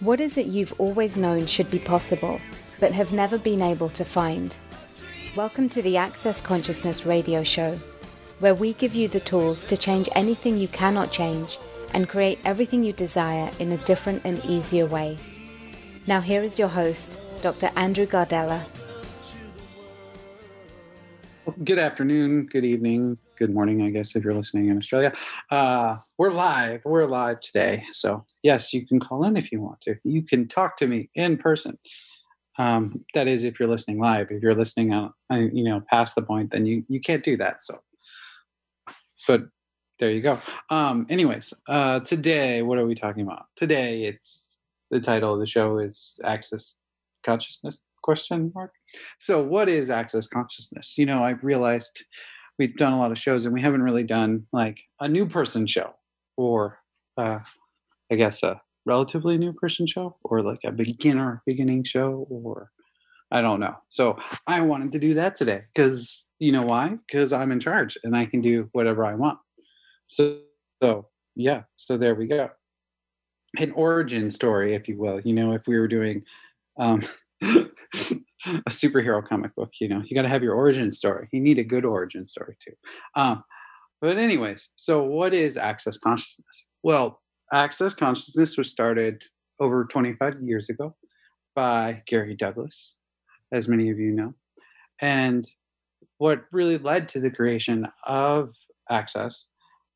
What is it you've always known should be possible, but have never been able to find? Welcome to the Access Consciousness radio show, where we give you the tools to change anything you cannot change and create everything you desire in a different and easier way. Now, here is your host, Dr. Andrew Gardella. Good afternoon, good evening, good morning, I guess, if you're listening in Australia. Uh, we're live. We're live today. So, yes, you can call in if you want to. You can talk to me in person. Um, that is, if you're listening live. If you're listening, on, you know, past the point, then you you can't do that. So, but there you go. Um, anyways, uh, today, what are we talking about? Today, it's the title of the show is Access Consciousness question mark. So, what is Access Consciousness? You know, I've realized we've done a lot of shows and we haven't really done like a new person show or uh, I guess a relatively new person show or like a beginner beginning show or I don't know. So I wanted to do that today because you know why? Because I'm in charge and I can do whatever I want. So, so yeah, so there we go. An origin story, if you will. You know, if we were doing um, a superhero comic book. You know, you got to have your origin story. You need a good origin story too. Um, but anyways, so what is access consciousness? Well, access consciousness was started over 25 years ago by Gary Douglas, as many of you know. And what really led to the creation of access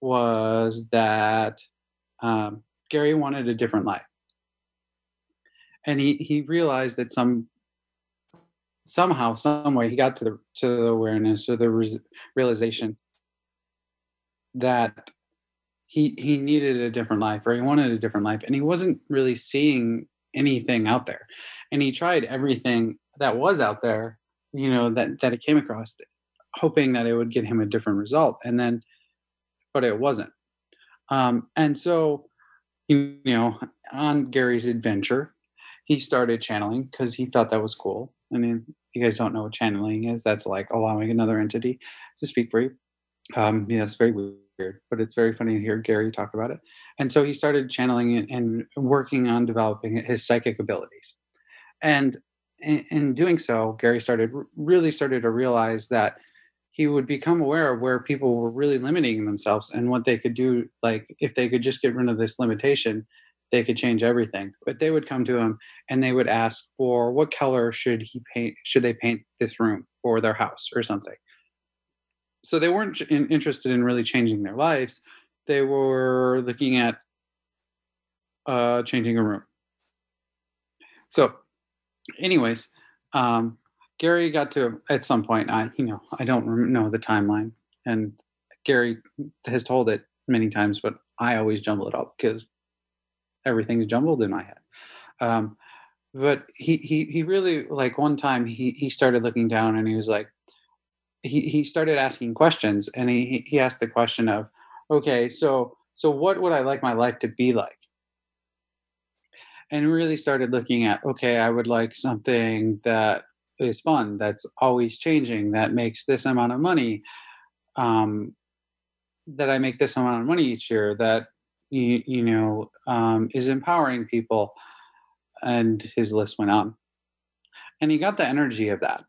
was that um, Gary wanted a different life. And he, he realized that some somehow, some way, he got to the to the awareness or the re- realization that he he needed a different life or he wanted a different life, and he wasn't really seeing anything out there. And he tried everything that was out there, you know, that that he came across, hoping that it would get him a different result, and then, but it wasn't. Um, and so, you know, on Gary's adventure, he started channeling because he thought that was cool I mean, you guys don't know what channeling is. That's like allowing another entity to speak for you. Um, yeah, it's very weird, but it's very funny to hear Gary talk about it. And so he started channeling and working on developing his psychic abilities. And in doing so, Gary started really started to realize that he would become aware of where people were really limiting themselves and what they could do. Like if they could just get rid of this limitation, they could change everything. But they would come to him and they would ask for what color should he paint? Should they paint this room or their house or something? So they weren't in, interested in really changing their lives. They were looking at uh, changing a room. So, anyways, um, Gary got to at some point. I, you know, I don't know the timeline, and Gary has told it many times, but I always jumble it up because everything's jumbled in my head. Um, but he, he he really like one time he he started looking down and he was like he he started asking questions and he he asked the question of okay so so what would I like my life to be like and really started looking at okay I would like something that is fun that's always changing that makes this amount of money um, that I make this amount of money each year that you, you know, um, is empowering people. And his list went on. And he got the energy of that.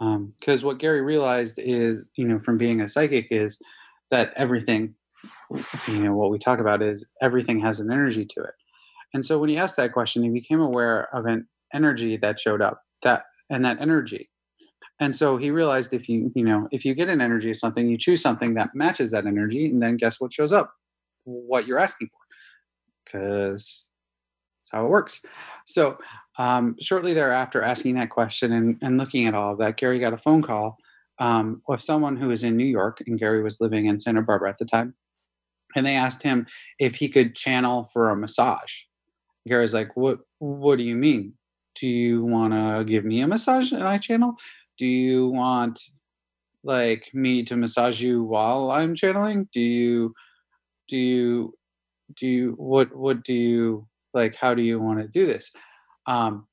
Because um, what Gary realized is, you know, from being a psychic is that everything, you know, what we talk about is everything has an energy to it. And so when he asked that question, he became aware of an energy that showed up, that and that energy. And so he realized if you, you know, if you get an energy of something, you choose something that matches that energy, and then guess what shows up? What you're asking for because that's how it works. So, um, shortly thereafter, asking that question and, and looking at all of that, Gary got a phone call um, with someone who was in New York, and Gary was living in Santa Barbara at the time. And they asked him if he could channel for a massage. Gary's like, "What? What do you mean? Do you want to give me a massage and I channel? Do you want like me to massage you while I'm channeling? Do you?" Do you do you what what do you like how do you want to do this? Um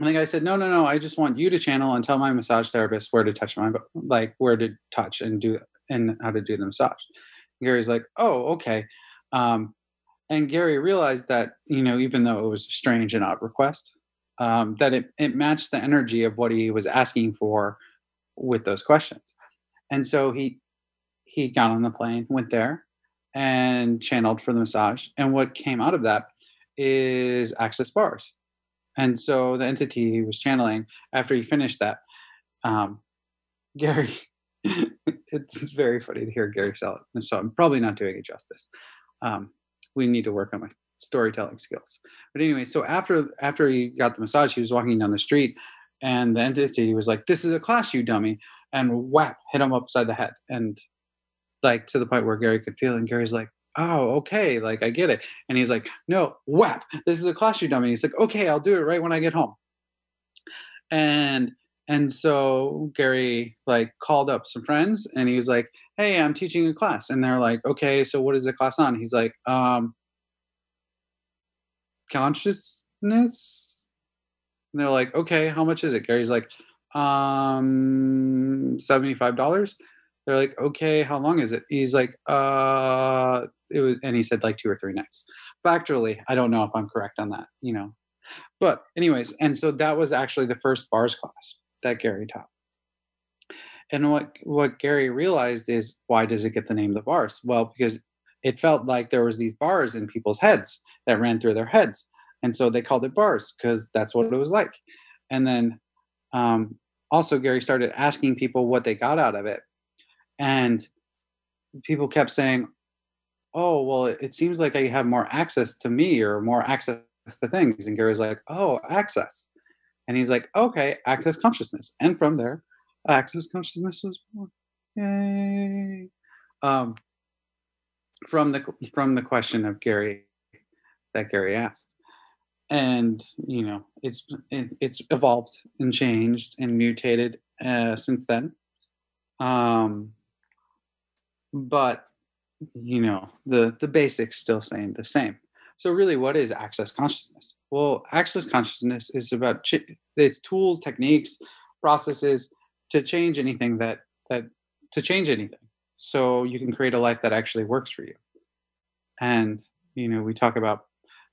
and the guy said no no no i just want you to channel and tell my massage therapist where to touch my like where to touch and do and how to do the massage. And gary's like oh okay. Um and Gary realized that, you know, even though it was a strange and odd request, um, that it, it matched the energy of what he was asking for with those questions. And so he he got on the plane, went there, and channeled for the massage. And what came out of that is access bars. And so the entity he was channeling, after he finished that, um, Gary, it's very funny to hear Gary sell it. And So I'm probably not doing it justice. Um, we need to work on my storytelling skills. But anyway, so after after he got the massage, he was walking down the street, and the entity was like, "This is a class, you dummy!" and whap, hit him upside the head, and like to the point where Gary could feel, it. and Gary's like, "Oh, okay, like I get it," and he's like, "No, whap! This is a class, you dummy." He's like, "Okay, I'll do it right when I get home," and and so Gary like called up some friends and he was like, "Hey, I'm teaching a class." And they're like, "Okay, so what is the class on?" He's like, "Um consciousness." And they're like, "Okay, how much is it?" Gary's like, "Um $75." They're like, "Okay, how long is it?" He's like, "Uh it was and he said like 2 or 3 nights." Factually, I don't know if I'm correct on that, you know. But anyways, and so that was actually the first bars class that Gary taught. And what what Gary realized is why does it get the name the bars? Well, because it felt like there was these bars in people's heads that ran through their heads, and so they called it bars because that's what it was like. And then um, also Gary started asking people what they got out of it, and people kept saying, "Oh, well, it seems like I have more access to me or more access to things." And Gary's like, "Oh, access." And he's like, okay, access consciousness. And from there, access consciousness was born. Yay. Um, from the from the question of Gary that Gary asked. And you know, it's it, it's evolved and changed and mutated uh, since then. Um, but you know, the the basics still saying the same. So really, what is access consciousness? Well, access consciousness is about ch- its tools, techniques, processes to change anything that that to change anything. So you can create a life that actually works for you. And you know, we talk about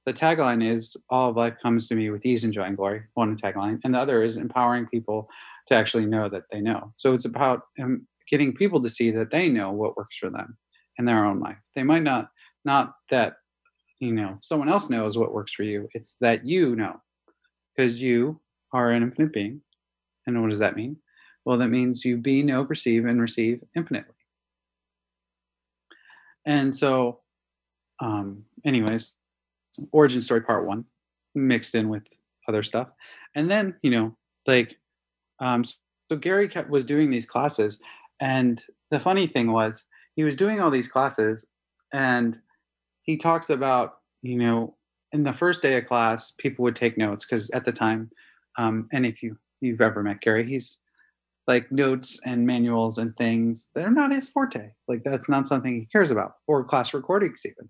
the tagline is all of life comes to me with ease and joy and glory. One tagline, and the other is empowering people to actually know that they know. So it's about um, getting people to see that they know what works for them in their own life. They might not not that you know someone else knows what works for you it's that you know. Because you are an infinite being. And what does that mean? Well that means you be know perceive and receive infinitely. And so um anyways origin story part one mixed in with other stuff. And then you know like um so gary kept was doing these classes and the funny thing was he was doing all these classes and he talks about you know in the first day of class people would take notes because at the time um, and if you you've ever met gary he's like notes and manuals and things they're not his forte. Like that's not something he cares about or class recordings even.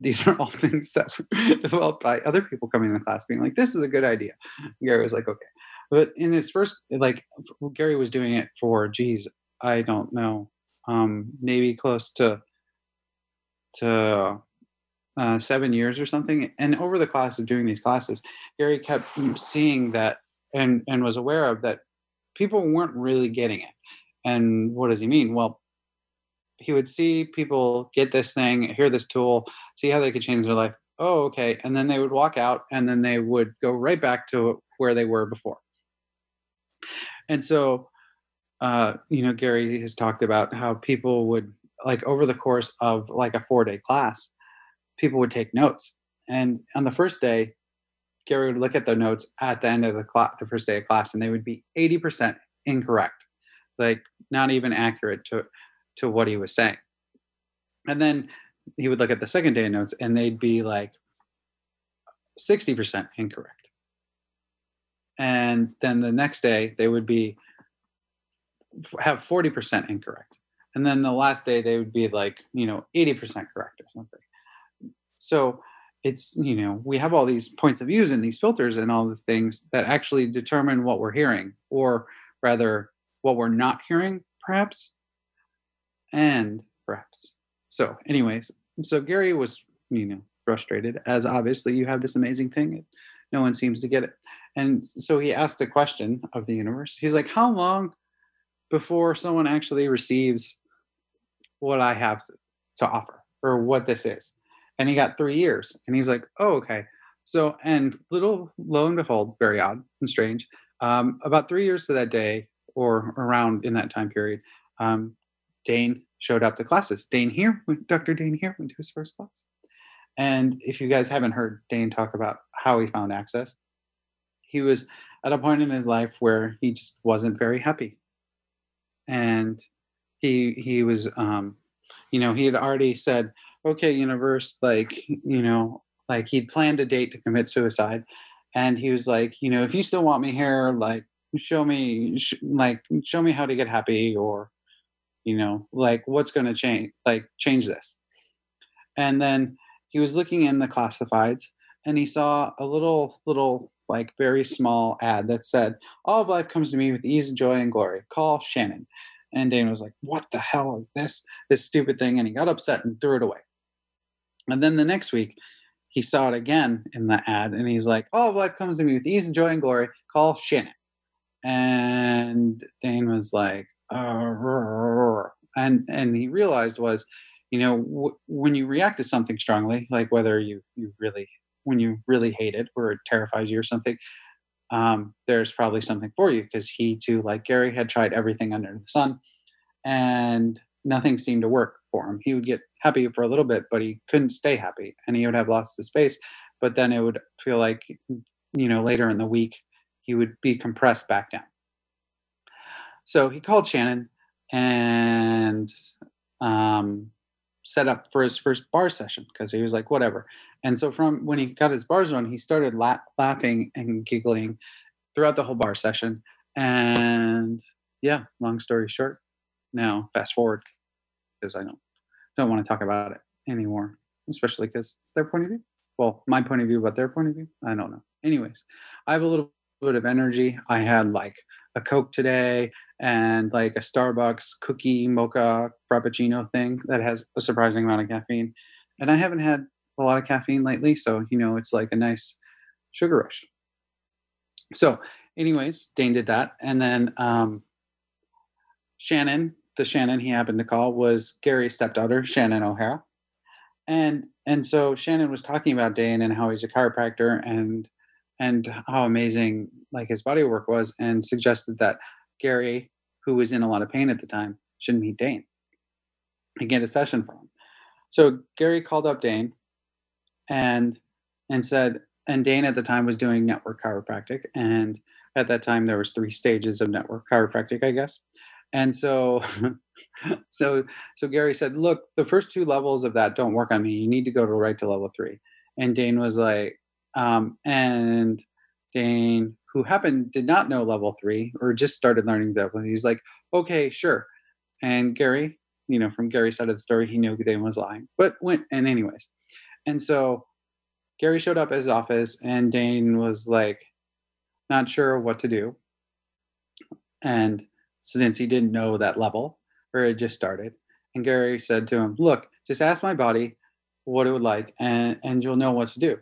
These are all things that were developed by other people coming in the class being like this is a good idea. Gary was like okay. But in his first like gary was doing it for geez i don't know um maybe close to to uh, seven years or something. And over the class of doing these classes, Gary kept seeing that and and was aware of that people weren't really getting it. And what does he mean? Well, he would see people get this thing, hear this tool, see how they could change their life. Oh, okay. And then they would walk out and then they would go right back to where they were before. And so, uh, you know, Gary has talked about how people would, like, over the course of like a four day class, people would take notes. And on the first day, Gary would look at the notes at the end of the class, the first day of class, and they would be 80% incorrect, like not even accurate to, to what he was saying. And then he would look at the second day notes and they'd be like 60% incorrect. And then the next day they would be have 40% incorrect. And then the last day they would be like, you know, 80% correct or something. So it's, you know, we have all these points of views and these filters and all the things that actually determine what we're hearing, or rather, what we're not hearing, perhaps, and perhaps. So, anyways, so Gary was, you know, frustrated, as obviously you have this amazing thing. No one seems to get it. And so he asked a question of the universe. He's like, How long before someone actually receives what I have to, offer or what this is? And he got three years. And he's like, Oh, okay. So, and little, lo and behold, very odd and strange. Um, about three years to that day, or around in that time period, um, Dane showed up to classes. Dane here, Dr. Dane Heer went to his first class. And if you guys haven't heard Dane talk about how he found access, he was at a point in his life where he just wasn't very happy. And he he was um, you know, he had already said, okay, universe, like, you know, like he'd planned a date to commit suicide. And he was like, you know, if you still want me here, like show me sh- like show me how to get happy or you know like what's going to change like change this and then he was looking in the classifieds and he saw a little little like very small ad that said all of life comes to me with ease and joy and glory. Call shannon. And dane was like what the hell is this? This stupid thing and he got upset and threw it away. And then the next week he saw it again in the ad and he's like all of life comes to me with ease and joy and glory. Call shannon. And dane was like and and he realized was you know w- when you react to something strongly like whether you you really when you really hate it or it terrifies you or something um, there's probably something for you because he too like gary had tried everything under the sun and nothing seemed to work for him. He would get happy for a little bit but he couldn't stay happy and he would have lots of space but then it would feel like you know later in the week he would be compressed back down. So he called Shannon and um, set up for his first bar session because he was like, whatever. And so from when he got his bars on, he started la- laughing and giggling throughout the whole bar session. And yeah, long story short, now fast forward because I don't don't want to talk about it anymore, especially because it's their point of view. Well, my point of view, but their point of view, I don't know. Anyways, I have a little bit of energy. I had like a Coke today and like a Starbucks cookie mocha frappuccino thing that has a surprising amount of caffeine. And I haven't had a lot of caffeine lately, so you know it's like a nice sugar rush. So, anyways, Dane did that, and then um, Shannon, the Shannon he happened to call was Gary's stepdaughter, Shannon O'Hara, and and so Shannon was talking about Dane and how he's a chiropractor and and how amazing like his body work was, and suggested that Gary who was in a lot of pain at the time, should meet Dane and get a session from him. So Gary called up Dane and and said, and Dane at the time was doing network chiropractic, and at that time there was three stages of network chiropractic, I guess. And so, so, so Gary said, "Look, the first two levels of that don't work on me. You need to go to right to level three. And Dane was like, um, and Dane who happened did not know level three or just started learning that, level. He's like, okay, sure. And Gary, you know, from Gary's side of the story, he knew Dane was lying, but went and anyways. And so Gary showed up at his office and Dane was like, not sure what to do. And since he didn't know that level or it just started, and Gary said to him, look, just ask my body what it would like and, and you'll know what to do.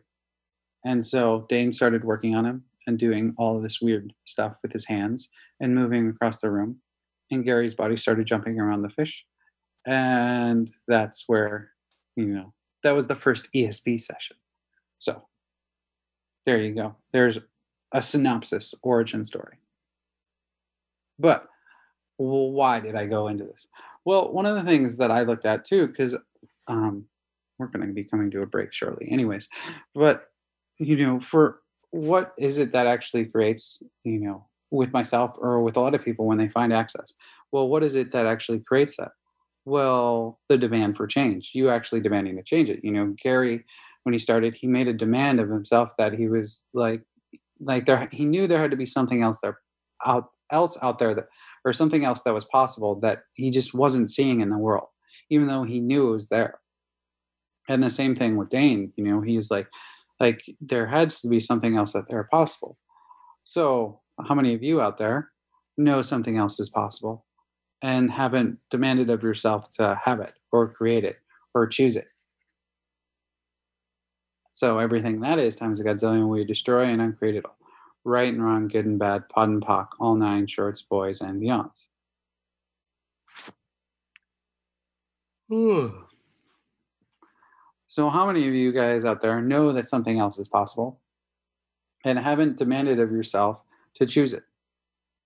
And so Dane started working on him and doing all of this weird stuff with his hands and moving across the room. And Gary's body started jumping around the fish. And that's where, you know, that was the first ESB session. So there you go. There's a synopsis, origin story. But why did I go into this? Well, one of the things that I looked at too, because um, we're going to be coming to a break shortly, anyways. But you know, for what is it that actually creates you know with myself or with a lot of people when they find access? Well what is it that actually creates that? Well the demand for change you actually demanding to change it. You know gary when he started he made a demand of himself that he was like like there he knew there had to be something else there out else out there that or something else that was possible that he just wasn't seeing in the world even though he knew it was there. And the same thing with dane you know he's like like there has to be something else out there possible so how many of you out there know something else is possible and haven't demanded of yourself to have it or create it or choose it So everything that is times a godzillion we destroy and uncreate it all. Right and wrong, good and bad, POD and POC, all nine shorts, boys, and beyonds. So how many of you guys out there know that something else is possible and haven't demanded of yourself to choose it?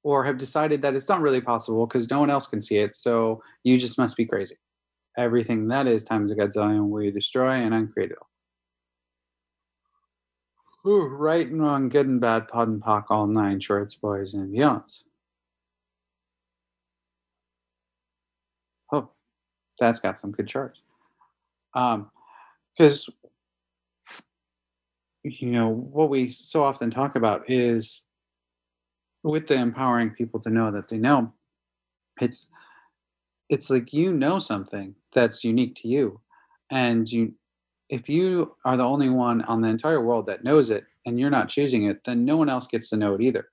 Or have decided that it's not really possible because no one else can see it, so you just must be crazy. Everything that is times a godzillion we destroy and uncreate it all. Ooh, right and wrong, good and bad, POD and POC, all nine shorts, boys, and beyonds. Oh, that's got some good charts. Um, because you know what we so often talk about is with the empowering people to know that they know it's it's like you know something that's unique to you and you if you are the only one on the entire world that knows it and you're not choosing it, then no one else gets to know it either.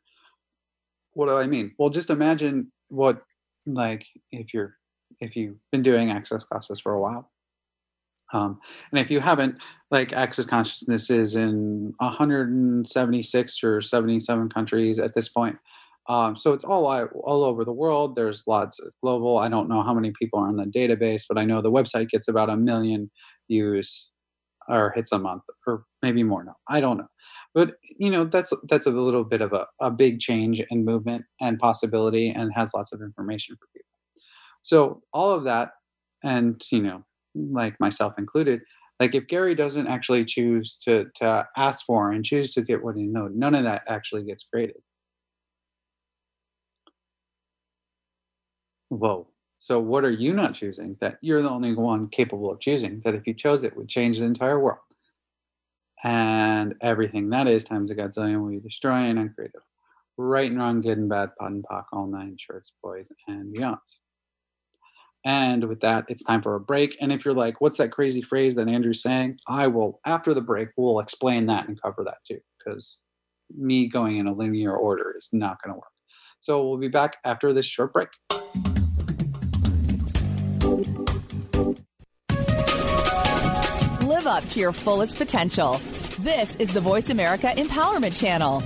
What do I mean? Well, just imagine what like if you're if you've been doing access classes for a while. Um, and if you haven't, like access consciousness is in 176 or 77 countries at this point. Um, so it's all all over the world. There's lots of global. I don't know how many people are in the database, but I know the website gets about a million views or hits a month or maybe more now i don't know but you know that's that's a little bit of a, a big change and movement and possibility and has lots of information for people so all of that and you know like myself included like if gary doesn't actually choose to to ask for and choose to get what he knows none of that actually gets created whoa so, what are you not choosing that you're the only one capable of choosing that if you chose it would change the entire world? And everything that is times a godzillion will be destroying and creative. Right and wrong, good and bad, POD and POC, all nine shorts, boys, and beyonds. And with that, it's time for a break. And if you're like, what's that crazy phrase that Andrew's saying? I will, after the break, we'll explain that and cover that too, because me going in a linear order is not going to work. So we'll be back after this short break. Live up to your fullest potential. This is the Voice America Empowerment Channel.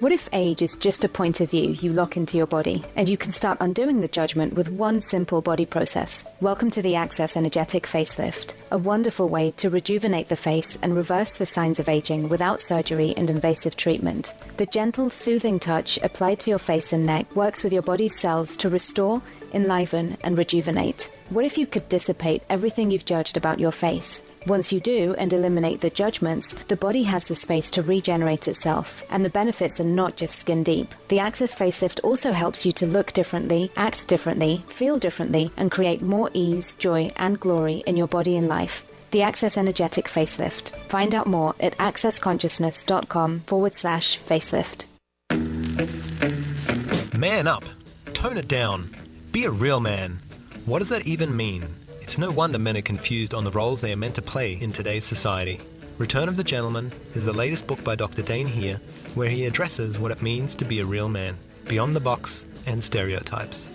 What if age is just a point of view you lock into your body and you can start undoing the judgment with one simple body process? Welcome to the Access Energetic Facelift, a wonderful way to rejuvenate the face and reverse the signs of aging without surgery and invasive treatment. The gentle, soothing touch applied to your face and neck works with your body's cells to restore, enliven, and rejuvenate. What if you could dissipate everything you've judged about your face? Once you do and eliminate the judgments, the body has the space to regenerate itself, and the benefits are not just skin deep. The Access Facelift also helps you to look differently, act differently, feel differently, and create more ease, joy, and glory in your body and life. The Access Energetic Facelift. Find out more at accessconsciousness.com forward slash facelift. Man up. Tone it down. Be a real man. What does that even mean? It's no wonder men are confused on the roles they are meant to play in today's society. Return of the Gentleman is the latest book by Dr. Dane Heer, where he addresses what it means to be a real man, beyond the box and stereotypes.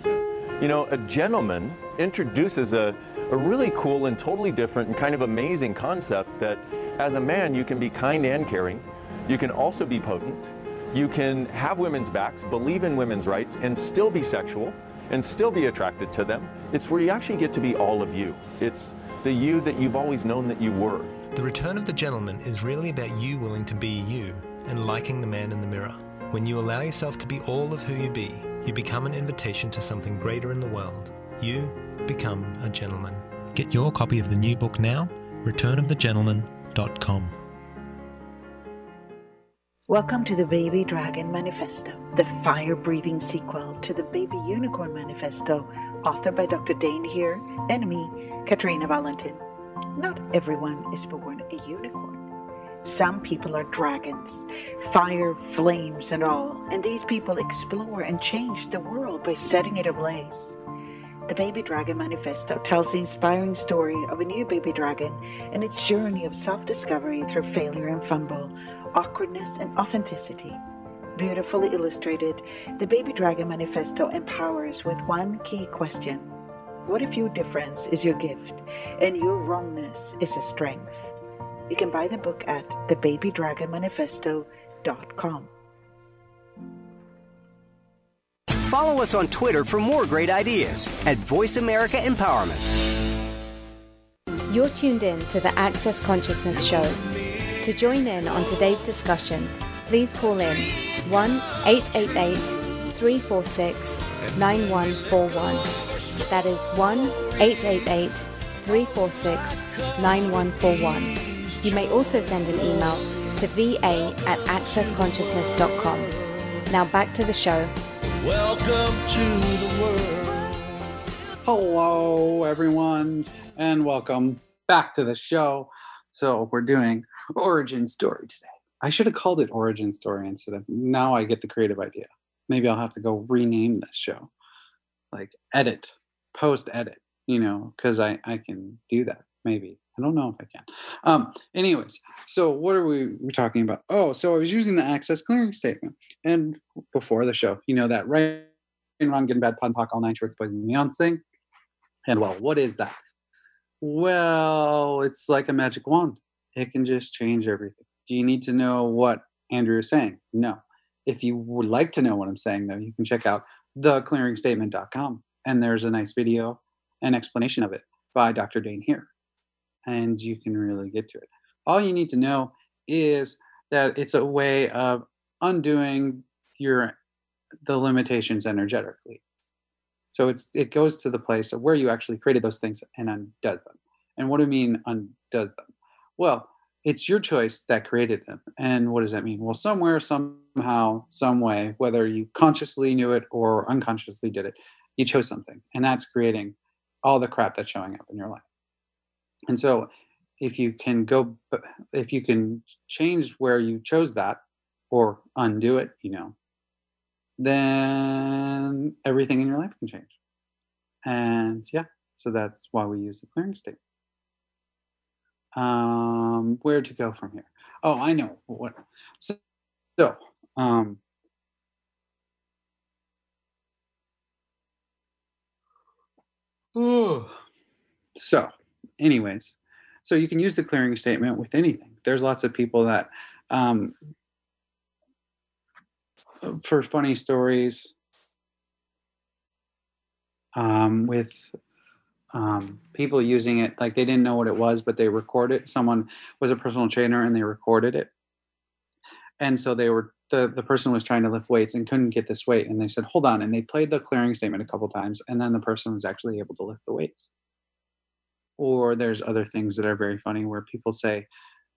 You know, a gentleman introduces a, a really cool and totally different and kind of amazing concept that as a man, you can be kind and caring. You can also be potent. You can have women's backs, believe in women's rights, and still be sexual and still be attracted to them. It's where you actually get to be all of you. It's the you that you've always known that you were. The Return of the Gentleman is really about you willing to be you and liking the man in the mirror. When you allow yourself to be all of who you be, you become an invitation to something greater in the world. You become a gentleman. Get your copy of the new book now, returnofthegentleman.com. Welcome to the Baby Dragon Manifesto, the fire breathing sequel to the Baby Unicorn Manifesto, authored by Dr. Dane Heer and me, Katarina Wallentin. Not everyone is born a unicorn. Some people are dragons, fire, flames, and all, and these people explore and change the world by setting it ablaze. The Baby Dragon Manifesto tells the inspiring story of a new baby dragon and its journey of self discovery through failure and fumble awkwardness, and authenticity. Beautifully illustrated, the Baby Dragon Manifesto empowers with one key question What if your difference is your gift and your wrongness is a strength? You can buy the book at thebabydragonmanifesto.com. Follow us on Twitter for more great ideas at Voice America Empowerment. You're tuned in to the Access Consciousness Show. To join in on today's discussion, please call in 1 888 346 9141. That is 1 888 346 9141. You may also send an email to va at accessconsciousness.com. Now back to the show. Welcome to the world. Hello, everyone, and welcome back to the show. So, we're doing origin story today. I should have called it origin story instead of now I get the creative idea. Maybe I'll have to go rename this show, like edit, post edit, you know, because I, I can do that. Maybe. I don't know if I can. Um, anyways, so what are we we talking about? Oh, so I was using the access clearing statement. And before the show, you know, that right and wrong, good bad, fun, POC, all nine shorts, boys, beyond thing. And well, what is that? Well, it's like a magic wand. It can just change everything. Do you need to know what Andrew is saying? No. If you would like to know what I'm saying, though, you can check out theclearingstatement.com. And there's a nice video and explanation of it by Dr. Dane Heer. And you can really get to it. All you need to know is that it's a way of undoing your the limitations energetically. So it's it goes to the place of where you actually created those things and undoes them. And what do I mean undoes them? Well, it's your choice that created them. And what does that mean? Well, somewhere, somehow, some way, whether you consciously knew it or unconsciously did it, you chose something. And that's creating all the crap that's showing up in your life. And so if you can go if you can change where you chose that or undo it, you know, then everything in your life can change. And yeah, so that's why we use the clearing state. Um, where to go from here? Oh, I know what. So, so um, so, anyways, so you can use the clearing statement with anything. There's lots of people that, um, for funny stories, um, with um, people using it like they didn't know what it was, but they recorded. Someone was a personal trainer and they recorded it, and so they were the the person was trying to lift weights and couldn't get this weight, and they said, "Hold on," and they played the clearing statement a couple times, and then the person was actually able to lift the weights. Or there's other things that are very funny where people say,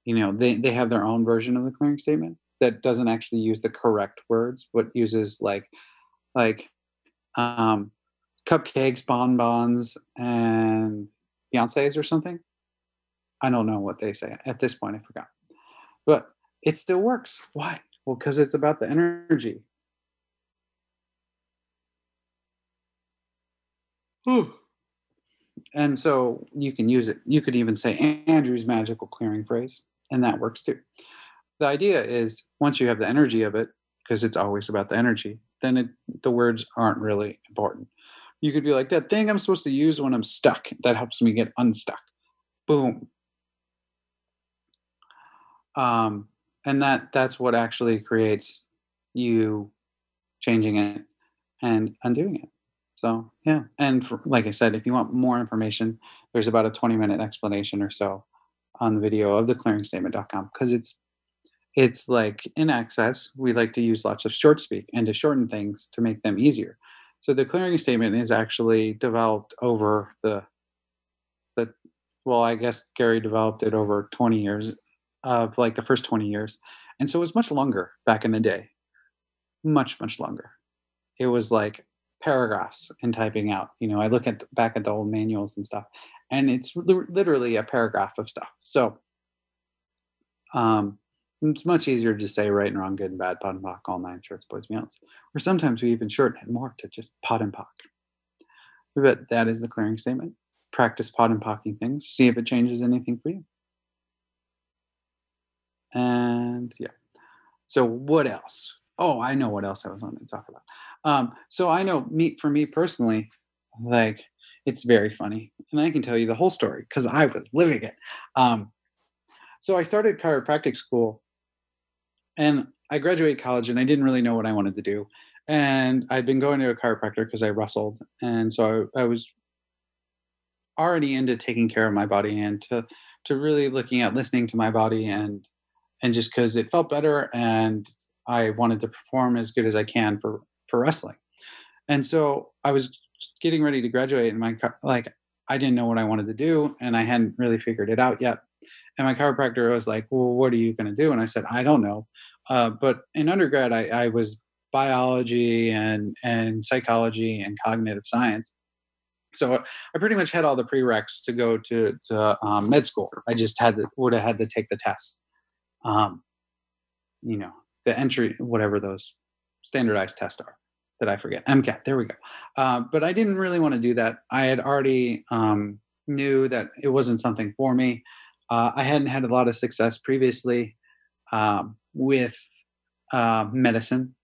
you know, they they have their own version of the clearing statement that doesn't actually use the correct words, but uses like like um cupcakes, bonbons, and Beyonce's or something. I don't know what they say at this point. I forgot, but it still works. Why? Well, because it's about the energy. and so you can use it. You could even say Andrew's magical clearing phrase, and that works too. The idea is once you have the energy of it, because it's always about the energy, then it, the words aren't really important you could be like that thing i'm supposed to use when i'm stuck that helps me get unstuck. Boom. Um, and that that's what actually creates you changing it and undoing it. So yeah. And for, like i said if you want more information there's about a 20 minute explanation or so on the video of the clearingstatement.com because it's it's like in access we like to use lots of short speak and to shorten things to make them easier so the clearing statement is actually developed over the the well, I guess Gary developed it over 20 years of like the first 20 years. And so it was much longer back in the day. Much, much longer. It was like paragraphs in typing out. You know, I look at back at the old manuals and stuff, and it's literally a paragraph of stuff. So um it's much easier to say right and wrong, good and bad, POD and POC, all nine shorts, boys, meals. Or sometimes we even shorten it more to just POD and POC. But that is the clearing statement. Practice POD and POCing things. See if it changes anything for you. And yeah. So what else? Oh, I know what else I was wanting to talk about. Um, so I know me for me personally, like it's very funny, and I can tell you the whole story because I was living it. Um, so I started chiropractic school and I graduated college and I didn't really know what I wanted to do. And I'd been going to a chiropractor because I wrestled. And so I, I, was already into taking care of my body and to, to really looking at listening to my body and, and just because it felt better and I wanted to perform as good as I can for, for wrestling. And so I was getting ready to graduate and my, like, I didn't know what I wanted to do and I hadn't really figured it out yet. And my chiropractor was like, well, what are you going to do? And I said, I don't know. Uh, but in undergrad, I, I, was biology and and psychology and cognitive science. So I pretty much had all the prereqs to go to to um, med school. I just had to would have had to take the test. Um, you know, the entry, whatever those standardized tests are that I forget. MCAT. There we go. Uh, but I didn't really want to do that. I had already um, knew that it wasn't something for me. Uh, I hadn't had a lot of success previously um, with uh, medicine,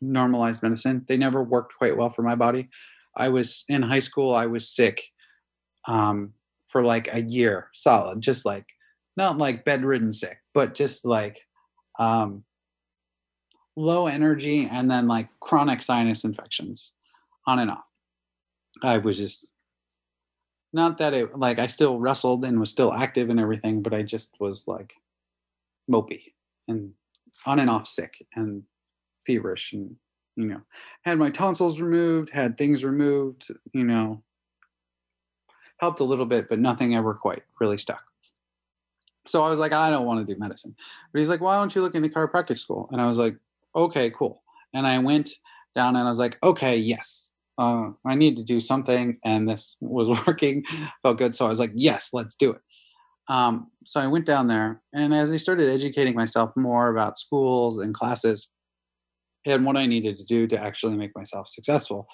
normalized medicine. They never worked quite well for my body. I was in high school, I was sick um, for like a year solid, just like not like bedridden sick, but just like um, low energy and then like chronic sinus infections on and off. I was just not that it like I still wrestled and was still active and everything, but I just was like mopey and on and off sick and feverish and you know had my tonsils removed had things removed you know. Helped a little bit but nothing ever quite really stuck. So i was like i don't want to do medicine. But he's like why don't you look into chiropractic school? And i was like okay cool. And i went down and i was like okay yes. Uh, i need to do something. And this was working felt good. So i was like yes let's do it um, so I went down there, and as I started educating myself more about schools and classes and what I needed to do to actually make myself successful,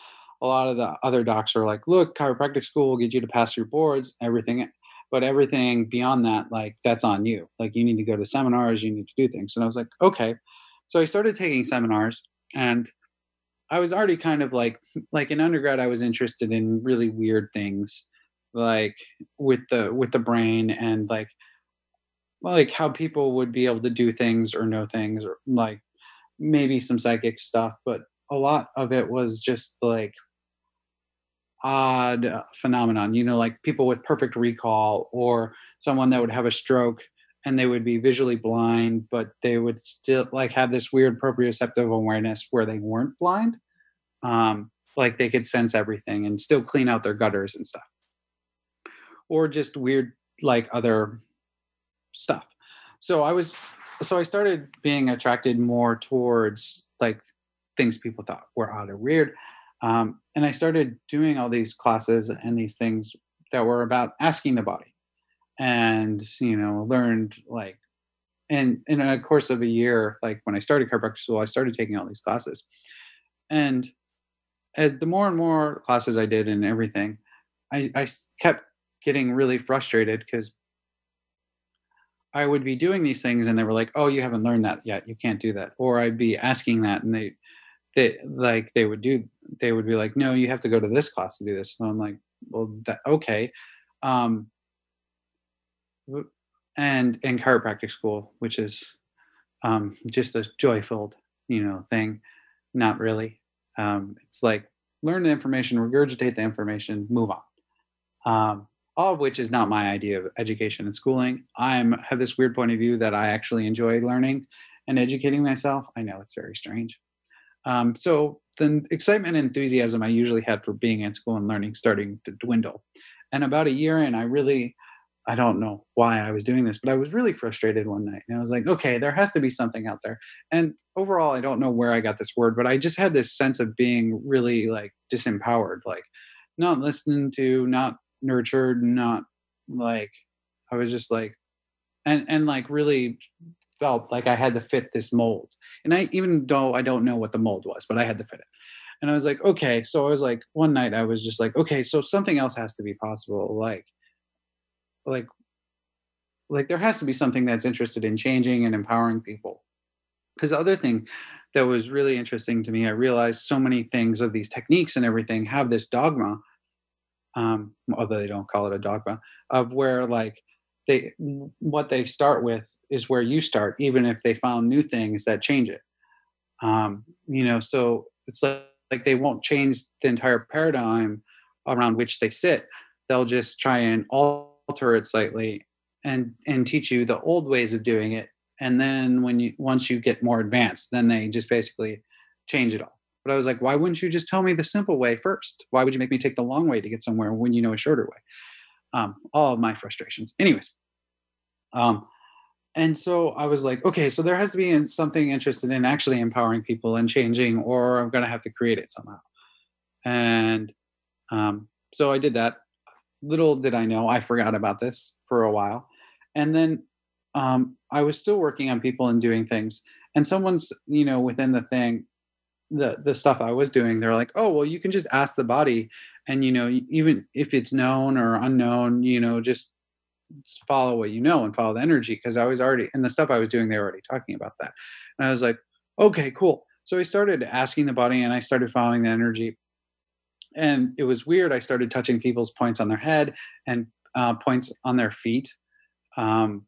a lot of the other docs are like, "Look, chiropractic school will get you to pass your boards, everything, but everything beyond that, like that's on you. Like you need to go to seminars, you need to do things." And I was like, "Okay." So I started taking seminars, and I was already kind of like, like in undergrad, I was interested in really weird things like with the with the brain and like like how people would be able to do things or know things or like maybe some psychic stuff but a lot of it was just like odd phenomenon you know like people with perfect recall or someone that would have a stroke and they would be visually blind but they would still like have this weird proprioceptive awareness where they weren't blind. Um like they could sense everything and still clean out their gutters and stuff or just weird like other stuff. So I was so I started being attracted more towards like things people thought were odd or weird. Um, and I started doing all these classes and these things that were about asking the body and you know learned like and in a course of a year like when i started chiropractic school i started taking all these classes and as the more and more classes i did and everything i, I kept getting really frustrated because I would be doing these things and they were like, "Oh, you haven't learned that yet. You can't do that." Or I'd be asking that and they they like they would do they would be like, "No, you have to go to this class to do this." And I'm like, "Well, that, okay." Um and in chiropractic school, which is um just a joy-filled, you know, thing, not really. Um it's like learn the information, regurgitate the information, move on. Um all of which is not my idea of education and schooling. I'm have this weird point of view that I actually enjoy learning and educating myself. I know it's very strange. Um, so the excitement and enthusiasm I usually had for being in school and learning starting to dwindle. And about a year in, I really, I don't know why I was doing this, but I was really frustrated one night. And I was like, okay, there has to be something out there. And overall, I don't know where I got this word, but I just had this sense of being really like disempowered, like not listening to, not nurtured, not like I was just like and and like really felt like I had to fit this mold. And I even though I don't know what the mold was, but I had to fit it. And I was like, okay. So I was like, one night I was just like, okay, so something else has to be possible. Like, like, like there has to be something that's interested in changing and empowering people. Because the other thing that was really interesting to me, I realized so many things of these techniques and everything have this dogma um, although they don't call it a dogma, of where like they what they start with is where you start, even if they found new things that change it. Um, you know, so it's like, like they won't change the entire paradigm around which they sit. They'll just try and alter it slightly and and teach you the old ways of doing it. And then when you once you get more advanced, then they just basically change it all. But I was like, why wouldn't you just tell me the simple way first? Why would you make me take the long way to get somewhere when you know a shorter way? Um, all of my frustrations. Anyways, um, and so I was like, okay, so there has to be something interested in actually empowering people and changing, or I'm going to have to create it somehow. And um, so I did that. Little did I know, I forgot about this for a while. And then um, I was still working on people and doing things. And someone's, you know, within the thing, the the stuff I was doing, they're like, oh, well, you can just ask the body, and you know, even if it's known or unknown, you know, just follow what you know and follow the energy because I was already in the stuff I was doing, they were already talking about that. And I was like, okay, cool. So I started asking the body and I started following the energy. And it was weird. I started touching people's points on their head and uh, points on their feet um,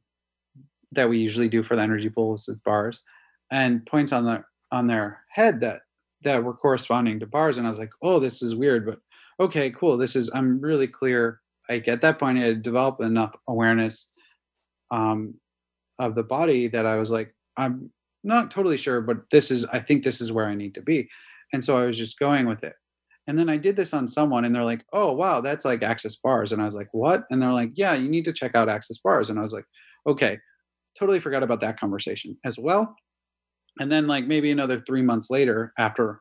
that we usually do for the energy pulls with bars and points on the on their head that that were corresponding to bars. And I was like, oh, this is weird, but okay, cool. This is I'm really clear like at that point I had developed enough awareness um, of the body that I was like, I'm not totally sure, but this is I think this is where I need to be. And so I was just going with it. And then I did this on someone and they're like, oh wow, that's like access bars. And I was like, what? And they're like, yeah, you need to check out access bars. And I was like, okay, totally forgot about that conversation as well. And then like maybe another three months later after,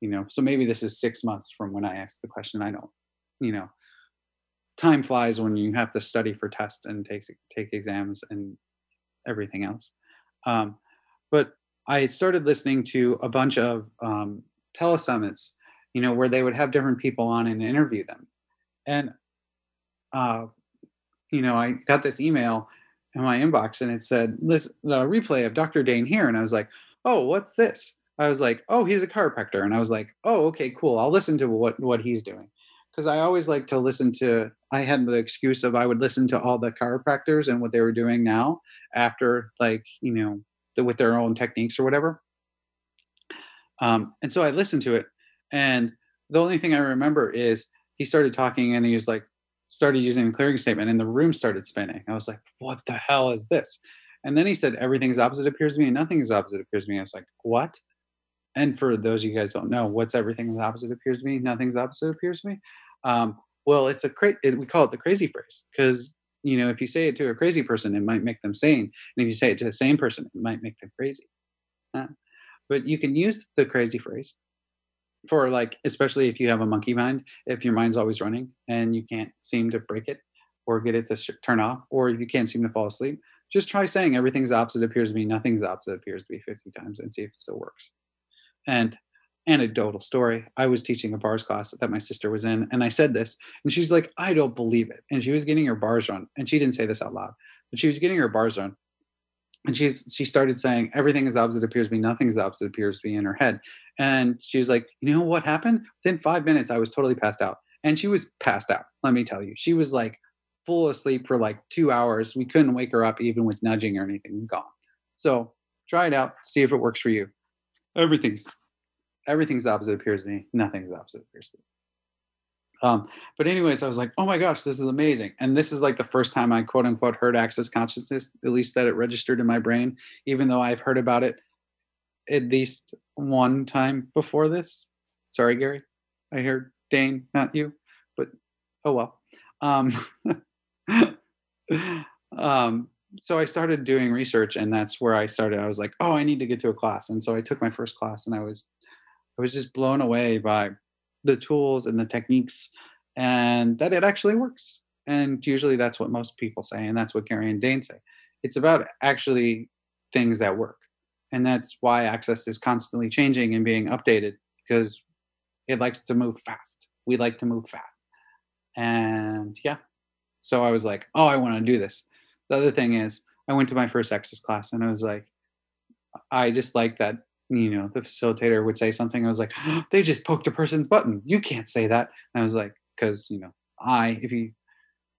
you know, so maybe this is six months from when I asked the question. I don't, you know, time flies when you have to study for tests and take take exams and everything else. Um, but I started listening to a bunch of um, telesummits, you know, where they would have different people on and interview them, and uh, you know, I got this email in my inbox and it said, "Listen, the replay of Dr. Dane Heer and I was like, "Oh, what's this?" I was like, "Oh, he's a chiropractor," and I was like, "Oh, okay, cool. I'll listen to what what he's doing." because I always like to listen to. I had the excuse of I would listen to all the chiropractors and what they were doing now after, like you know, the, with their own techniques or whatever. Um, and so I listened to it, and the only thing I remember is he started talking and he was like, started using the clearing statement, and the room started spinning. I was like, "What the hell is this?" And then he said, "Everything's opposite appears to me, and nothing is opposite appears to me." I was like, "What?" And for those of you guys don't know, what's everything's opposite appears to me? Nothing's opposite appears to me. Um, well, it's a cra- it, we call it the crazy phrase because you know if you say it to a crazy person, it might make them sane, and if you say it to the same person, it might make them crazy. Uh, but you can use the crazy phrase for like, especially if you have a monkey mind, if your mind's always running and you can't seem to break it or get it to sh- turn off, or you can't seem to fall asleep, just try saying everything's opposite appears to be nothing's opposite appears to be 50 times and see if it still works. And anecdotal story. I was teaching a bars class that my sister was in, and I said this, and she's like, I don't believe it. And she was getting her bars run, and she didn't say this out loud, but she was getting her bars run. And she's she started saying everything is opposite appears to be, nothing is opposite appears to be in her head. And she's like, you know what happened? Within five minutes, I was totally passed out. And she was passed out, let me tell you. She was like full asleep for like two hours. We couldn't wake her up even with nudging or anything, gone. So try it out, see if it works for you. Everything's everything's opposite appears to me. Nothing's opposite appears to me. Um, but anyways, I was like, oh my gosh, this is amazing. And this is like the first time I quote unquote heard access consciousness, at least that it registered in my brain, even though I've heard about it at least one time before this. Sorry, Gary. I heard Dane, not you, but oh well. Um, um, so I started doing research, and that's where I started. I was like, oh, I need to get to a class. And so I took my first class, and I was I was just blown away by the tools and the techniques and that it actually works. And usually that's what most people say, and that's what Gary and Dane say. It's about actually things that work. And that's why Access is constantly changing and being updated because it likes to move fast. We like to move fast. And yeah, so I was like, oh, I want to do this. The other thing is, I went to my first Access class and I was like, I just like that you know, the facilitator would say something. I was like, oh, they just poked a person's button. You can't say that. And I was like, because, you know, I, if you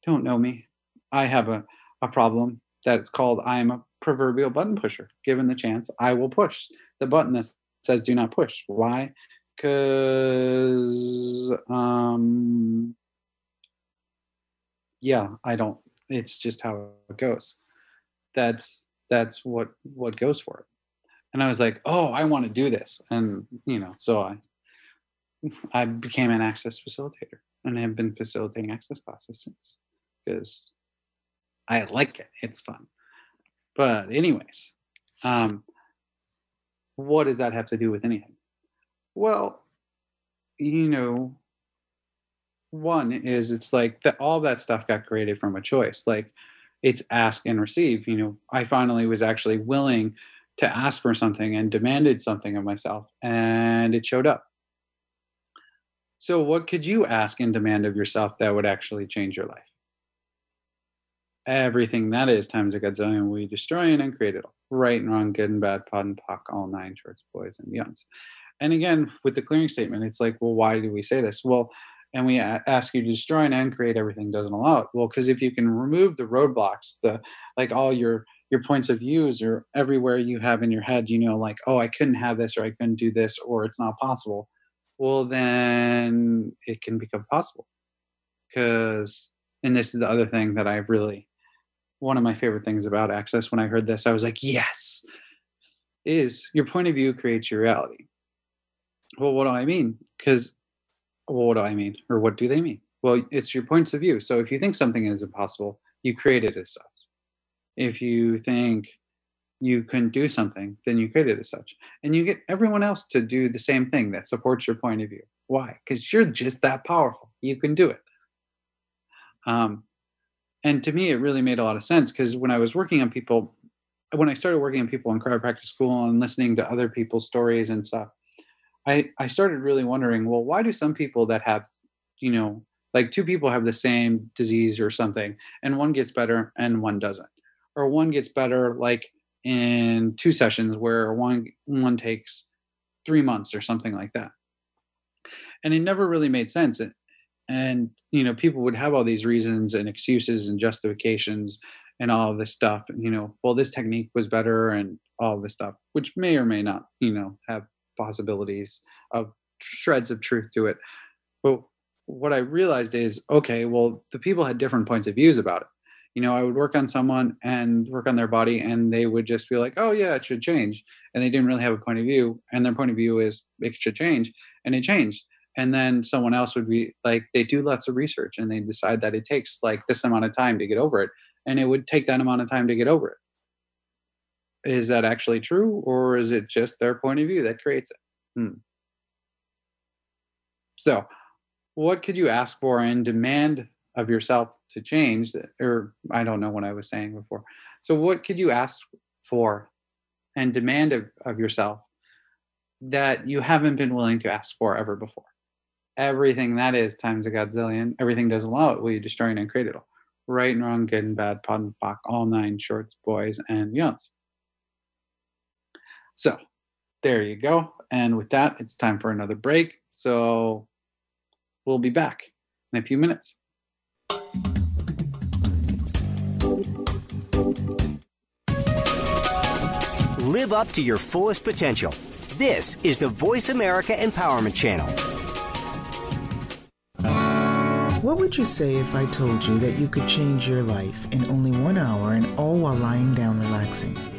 don't know me, I have a, a problem that's called I'm a proverbial button pusher. Given the chance, I will push the button that says do not push. Why? Because um yeah, I don't it's just how it goes. That's that's what what goes for it. And I was like, "Oh, I want to do this." And, you know, so I I became an access facilitator and have been facilitating access classes since because I like it. It's fun. But anyways, um, what does that have to do with anything? Well, you know, one is it's like that all that stuff got created from a choice. Like it's ask and receive. You know, I finally was actually willing to ask for something and demanded something of myself, and it showed up. So, what could you ask and demand of yourself that would actually change your life? Everything that is times a godzillion, we destroy and uncreate it. Right and wrong, good and bad, POD and POC, all nine shorts, boys and beyonds. And again, with the clearing statement, it's like, well, why do we say this? Well, and we ask you to destroy and create everything doesn't allow it. Well, because if you can remove the roadblocks, the like all your your points of views or everywhere you have in your head, you know, like, oh, I couldn't have this or I couldn't do this or it's not possible well then it can become possible. Because and this is the other thing that i really one of my favorite things about access when i heard this i was like yes! is your point of view creates your reality. Well what do i mean? Because what do i mean or what do they mean well it's your points of view so if you think something is impossible you create it as such if you think you couldn't do something, then you create it as such. And you get everyone else to do the same thing that supports your point of view. Why? Because you're just that powerful. You can do it. Um, and to me, it really made a lot of sense because when I was working on people, when I started working on people in chiropractic school and listening to other people's stories and stuff, I, I started really wondering, well, why do some people that have, you know, like two people have the same disease or something, and one gets better and one doesn't? Or one gets better, like in two sessions where one one takes three months or something like that and it never really made sense and, you know people would have all these reasons and excuses and justifications and all this stuff and you know well this technique was better and all this stuff which may or may not you know have possibilities of shreds of truth to it but what i realized is okay well the people had different points of views about it you know, I would work on someone and work on their body, and they would just be like, "Oh yeah, it should change," and they didn't really have a point of view, and their point of view is it should change, and it changed. And then someone else would be like, they do lots of research, and they decide that it takes like this amount of time to get over it, and it would take that amount of time to get over it. Is that actually true, or is it just their point of view that creates it? Hmm. So, what could you ask for and demand of yourself to change or i don't know what i was saying before so what could you ask for and demand of, of yourself that you haven't been willing to ask for ever before everything that is times a godzillion everything doesn't allow it will you destroy and create it all right and wrong good and bad POD and POC all nine shorts boys and beyonds so there you go and with that it's time for another break so we'll be back in a few minutes Live up to your fullest potential. This is the Voice America Empowerment Channel. What would you say if I told you that you could change your life in only one hour and all while lying down relaxing?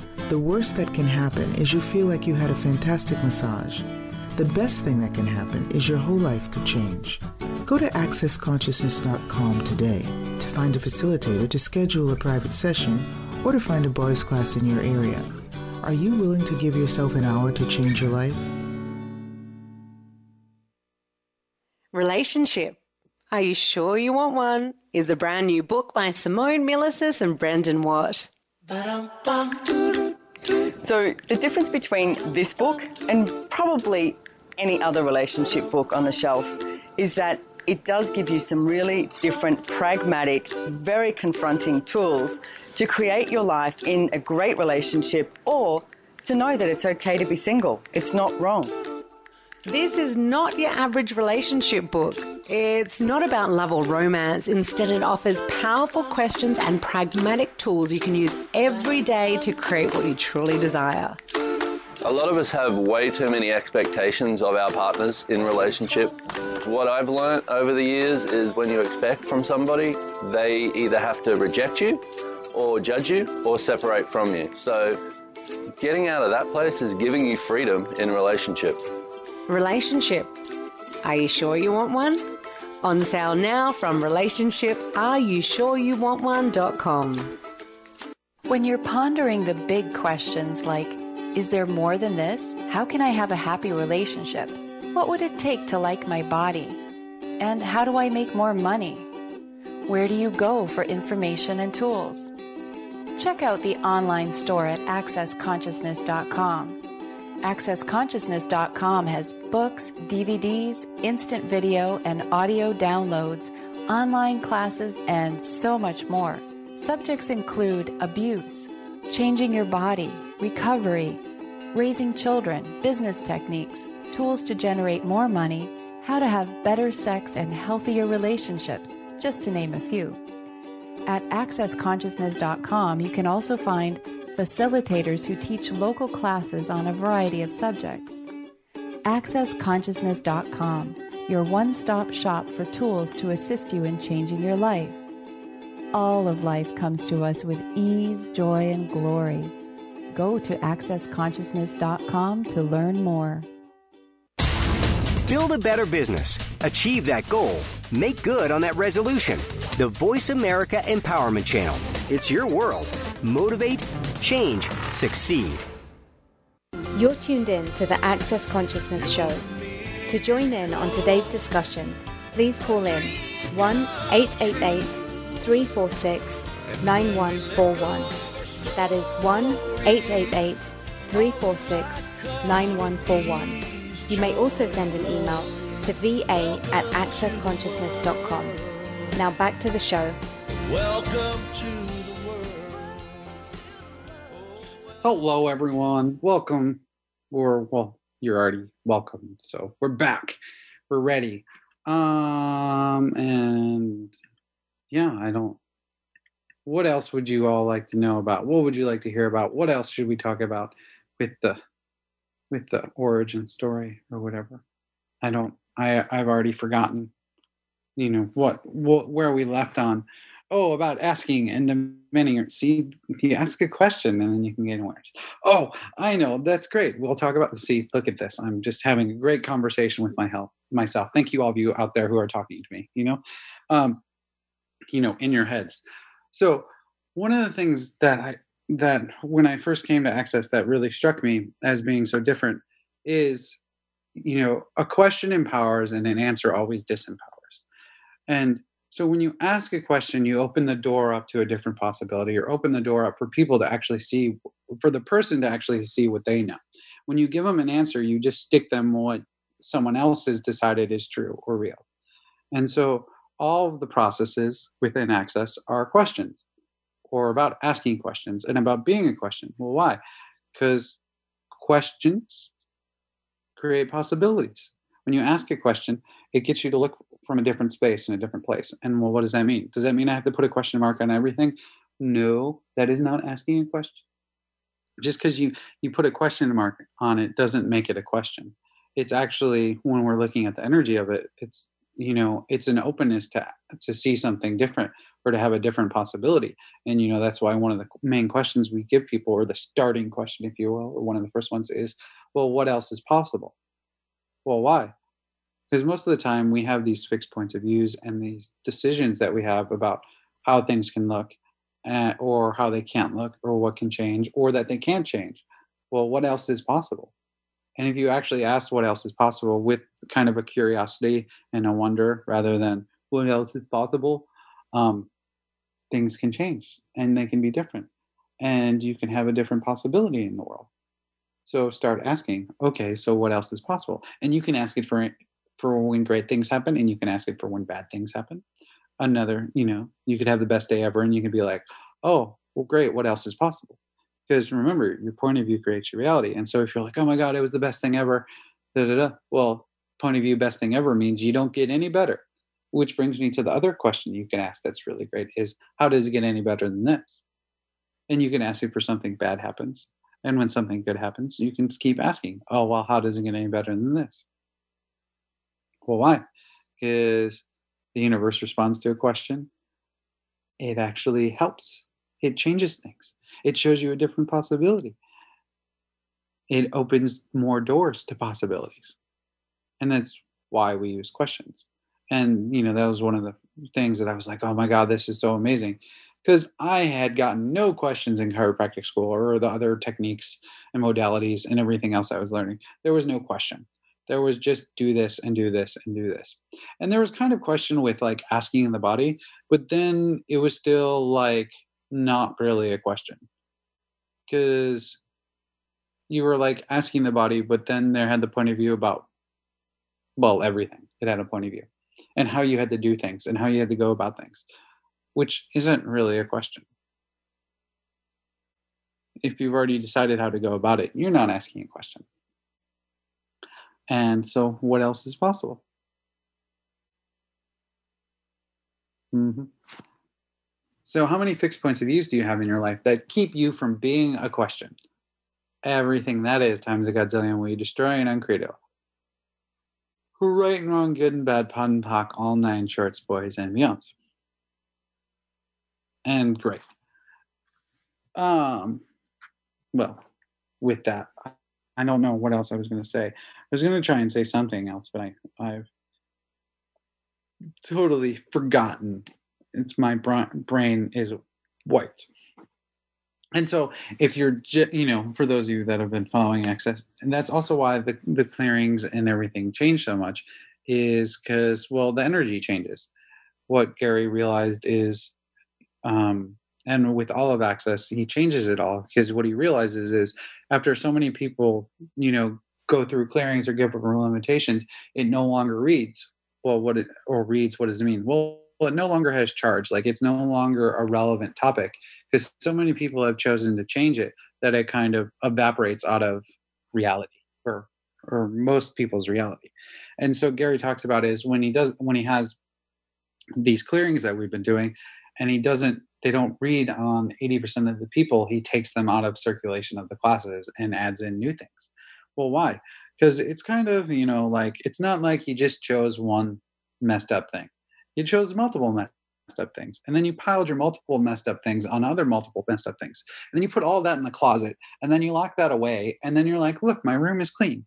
the worst that can happen is you feel like you had a fantastic massage the best thing that can happen is your whole life could change. Go to accessconsciousness.com today to find a facilitator to schedule a private session or to find a bars class in your area. Are you willing to give yourself an hour to change your life? Relationship. Are You Sure You Want One? is a brand new book by Simone Milasas and Brendon Watt. So, the difference between this book and probably any other relationship book on the shelf is that it does give you some really different, pragmatic, very confronting tools to create your life in a great relationship or to know that it's okay to be single. It's not wrong. This is not your average relationship book. It's not about love or romance. Instead, it offers powerful questions and pragmatic tools you can use every day to create what you truly desire. A lot of us have way too many expectations of our partners in relationship. What I've learned over the years is when you expect from somebody, they either have to reject you or judge you or separate from you. So getting out of that place is giving you freedom in relationship. Relationship. Are you sure you want one? On sale now from Relationship Are You Sure You Want One.com. When you're pondering the big questions like, is there more than this? How can I have a happy relationship? What would it take to like my body? And how do I make more money? Where do you go for information and tools? Check out the online store at accessconsciousness.com. AccessConsciousness.com has books, DVDs, instant video and audio downloads, online classes, and so much more. Subjects include abuse, changing your body, recovery, raising children, business techniques, tools to generate more money, how to have better sex and healthier relationships, just to name a few. At accessconsciousness.com, you can also find facilitators who teach local classes on a variety of subjects. AccessConsciousness.com, your one stop shop for tools to assist you in changing your life. All of life comes to us with ease, joy, and glory. Go to accessconsciousness.com to learn more. Build a better business, achieve that goal, make good on that resolution. The Voice America Empowerment Channel. It's your world. Motivate, change, succeed. You're tuned in to the Access Consciousness Show. To join in on today's discussion, please call in 1 888 346 9141. That is 1 888 346 9141. You may also send an email to va at accessconsciousness.com. Now back to the show. Welcome to the world. Hello, everyone. Welcome. Or, well, you're already welcome. So we're back. We're ready. Um, and yeah, I don't. What else would you all like to know about? What would you like to hear about? What else should we talk about with the with the origin story or whatever? I don't. I I've already forgotten. You know what? What where we left on? Oh, about asking and demanding. See, you ask a question and then you can get anywhere. Oh, I know. That's great. We'll talk about the see. Look at this. I'm just having a great conversation with my health myself. Thank you, all of you out there who are talking to me. You know, um, you know, in your heads. So one of the things that I that when I first came to Access that really struck me as being so different is, you know, a question empowers and an answer always disempowers. And so when you ask a question, you open the door up to a different possibility or open the door up for people to actually see, for the person to actually see what they know. When you give them an answer, you just stick them what someone else has decided is true or real. And so all of the processes within Access are questions or about asking questions and about being a question. Well, why? Because questions create possibilities. When you ask a question, it gets you to look from a different space in a different place. And well, what does that mean? Does that mean I have to put a question mark on everything? No, that is not asking a question. Just because you you put a question mark on it doesn't make it a question. It's actually when we're looking at the energy of it, it's you know it's an openness to to see something different or to have a different possibility and you know that's why one of the main questions we give people or the starting question if you will or one of the first ones is well what else is possible well why because most of the time we have these fixed points of views and these decisions that we have about how things can look uh, or how they can't look or what can change or that they can't change well what else is possible and if you actually ask what else is possible with kind of a curiosity and a wonder rather than what else is possible, um, things can change and they can be different. And you can have a different possibility in the world. So start asking, okay, so what else is possible? And you can ask it for for when great things happen, and you can ask it for when bad things happen. Another, you know, you could have the best day ever, and you can be like, oh, well, great, what else is possible? Because remember, your point of view creates your reality. And so if you're like, oh my God, it was the best thing ever, da da da. Well, point of view best thing ever means you don't get any better. Which brings me to the other question you can ask that's really great is how does it get any better than this? And you can ask it for something bad happens. And when something good happens, you can keep asking, oh, well, how does it get any better than this? Well, why? Because the universe responds to a question. It actually helps. It changes things. It shows you a different possibility. It opens more doors to possibilities. And that's why we use questions. And, you know, that was one of the things that I was like, oh my God, this is so amazing because I had gotten no questions in chiropractic school or the other techniques and modalities and everything else I was learning. There was no question. There was just do this and do this and do this. And there was kind of question with like asking in the body, but then it was still like not really a question. Because you were like asking the body, but then there had the point of view about, well, everything. It had a point of view and how you had to do things and how you had to go about things which isn't really a question. If you've already decided how to go about it, you're not asking a question. And so, what else is possible? Mm-hmm. So, how many fixed points of views do you have in your life that keep you from being a question? Everything that is times a godzillion will you destroy and uncreate it. Right and wrong, good and bad, POD and POC, all nine shorts, boys and beyonds and great. Um, well, with that, I don't know what else I was going to say. I was going to try and say something else, but I, I've totally forgotten. It's my brain is white. And so, if you're, you know, for those of you that have been following Access, and that's also why the, the clearings and everything change so much, is because, well, the energy changes. What Gary realized is um, and with all of access he changes it all because what he realizes is after so many people you know go through clearings or give limitations it no longer reads well what it or reads what does it mean? Well it no longer has charge like it's no longer a relevant topic because so many people have chosen to change it that it kind of evaporates out of reality or or most people's reality. And so gary talks about is when he does when he has these clearings that we've been doing and he doesn't they don't read on 80% of the people he takes them out of circulation of the classes and adds in new things well why? Because it's kind of you know like it's not like you just chose one messed up thing. You chose multiple messed up things and then you piled your multiple messed up things on other multiple messed up things. And then you put all that in the closet and then you lock that away and then you're like look my room is clean.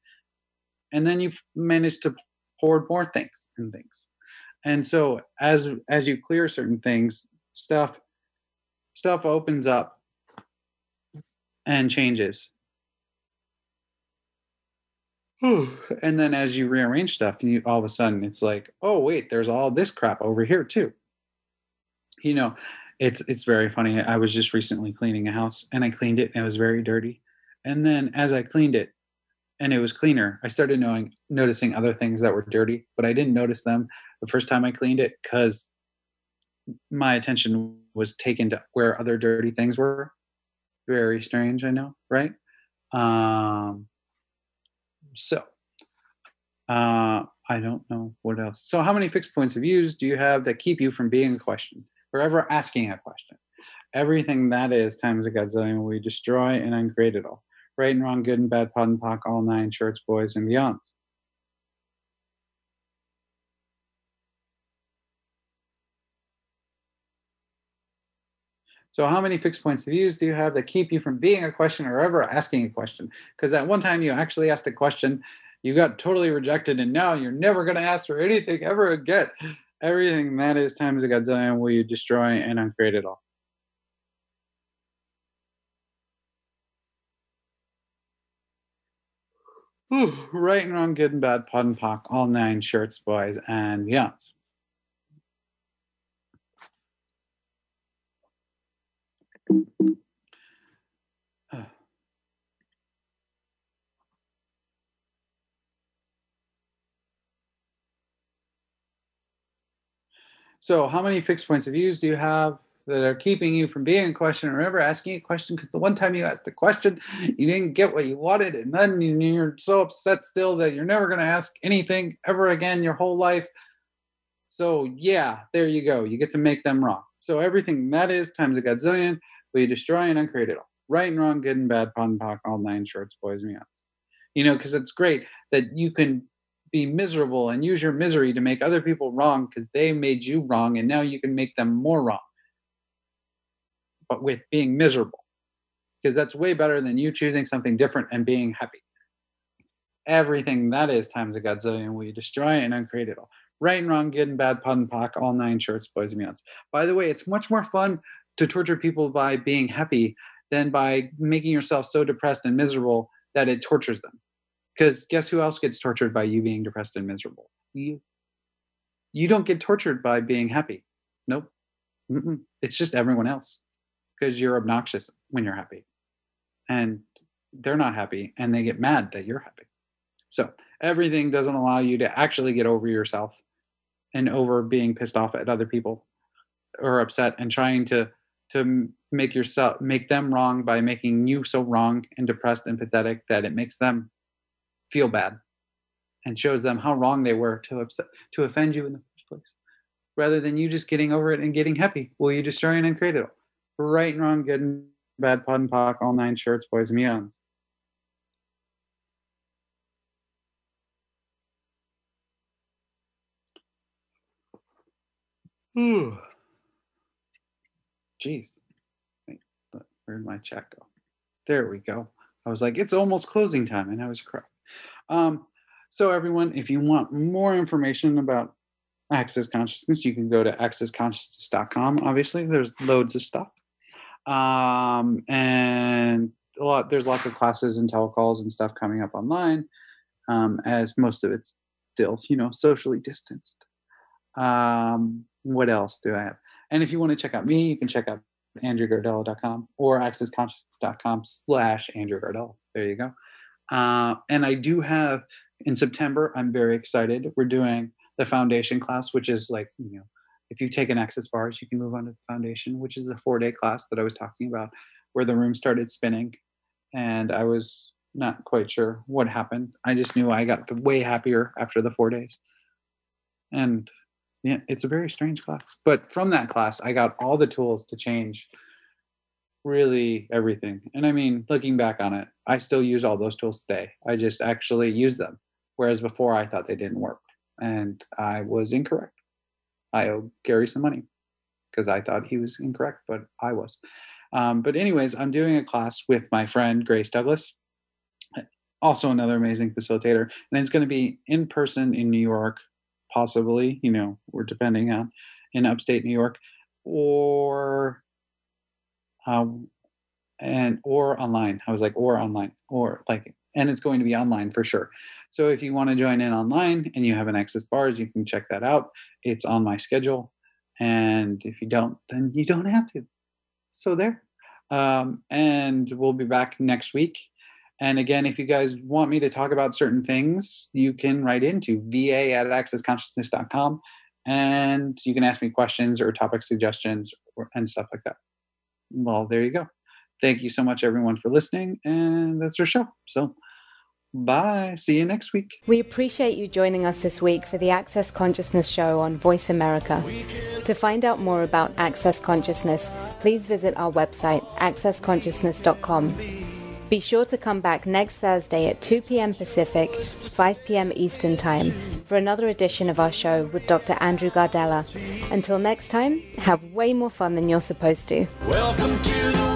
And then you manage to hoard more things and things. And so as as you clear certain things stuff stuff opens up and changes and then as you rearrange stuff you all of a sudden it's like oh wait there's all this crap over here too you know it's it's very funny i was just recently cleaning a house and i cleaned it and it was very dirty and then as i cleaned it and it was cleaner i started knowing noticing other things that were dirty but i didn't notice them the first time i cleaned it because my attention was taken to where other dirty things were. Very strange, I know, right? Um, so, uh, I don't know what else. So, how many fixed points of views do you have that keep you from being a question or ever asking a question? Everything that is times a godzillion we destroy and uncreate it all. Right and wrong, good and bad, POD and POC, all nine shorts, boys, and beyonds. So how many fixed points of views do you have that keep you from being a question or ever asking a question? Because at one time you actually asked a question, you got totally rejected, and now you're never going to ask for anything ever again. Everything that is times a godzillion will you destroy and uncreate it all. right and wrong, good and bad, POD and POC, all nine shorts, boys and beyonds. So, how many fixed points of views do you have that are keeping you from being a question? Remember asking a question because the one time you asked a question, you didn't get what you wanted, and then you're so upset still that you're never going to ask anything ever again your whole life. So, yeah, there you go. You get to make them wrong. So, everything that is times a godzillion, will you destroy and uncreate it all? Right and wrong, good and bad, POD and POC, all nine shorts, boys and beyonds. You know, because it's great that you can be miserable and use your misery to make other people wrong because they made you wrong and now you can make them more wrong but with being miserable because that's way better than you choosing something different and being happy everything that is times a godzillion will you destroy and uncreate it all right and wrong good and bad POD and POC all nine shorts boys and beyonds by the way it's much more fun to torture people by being happy than by making yourself so depressed and miserable that it tortures them because guess who else gets tortured by you being depressed and miserable? You. You don't get tortured by being happy. Nope. Mm-mm. It's just everyone else because you're obnoxious when you're happy. And they're not happy and they get mad that you're happy. So everything doesn't allow you to actually get over yourself and over being pissed off at other people or upset and trying to to make yourself make them wrong by making you so wrong and depressed and pathetic that it makes them feel bad and shows them how wrong they were to upset to offend you in the first place rather than you just getting over it and getting happy. Will you destroy and create it all right and wrong good and bad POD and POC all nine shorts boys and beyonds Ooh. Jeez. Wait, where'd my chat go? There we go. I was like, it's almost closing time, and I was correct. Um, so, everyone, if you want more information about Access Consciousness, you can go to accessconsciousness.com. Obviously, there's loads of stuff. Um, and a lot, there's lots of classes and telecalls and stuff coming up online, um, as most of it's still, you know, socially distanced. Um, what else do I have? And if you want to check out me, you can check out andrewgardella.com or accessconsciousness.com slash Andrew Gardella. There you go. Uh, and I do have in September, I'm very excited. We're doing the foundation class, which is like, you know, if you take an access bars, you can move on to the foundation, which is a four day class that I was talking about, where the room started spinning. And I was not quite sure what happened. I just knew I got way happier after the four days. And yeah, it's a very strange class. But from that class, I got all the tools to change really everything. And I mean, looking back on it, I still use all those tools today. I just actually use them. Whereas before I thought they didn't work. And I was incorrect. I owe Gary some money because I thought he was incorrect, but I was. Um, but, anyways, I'm doing a class with my friend Grace Douglas, also another amazing facilitator. And it's going to be in person in New York, possibly, you know, we're depending on in upstate New York, or um, and or online. I was like, or online, or like, and it's going to be online for sure. So if you want to join in online and you have an access bars, you can check that out. It's on my schedule, and if you don't, then you don't have to. So there. Um, and we'll be back next week. And again, if you guys want me to talk about certain things, you can write into va at accessconsciousness.com and you can ask me questions or topic suggestions or, and stuff like that well, there you go. Thank you so much, everyone, for listening. And that's our show. So, bye. See you next week. We appreciate you joining us this week for the Access Consciousness Show on Voice America. To find out more about Access Consciousness, please visit our website, accessconsciousness.com. Be sure to come back next Thursday at 2 p.m. Pacific, 5 p.m. Eastern Time for another edition of our show with Dr. Andrew Gardella. Until next time, have way more fun than you're supposed to. Welcome to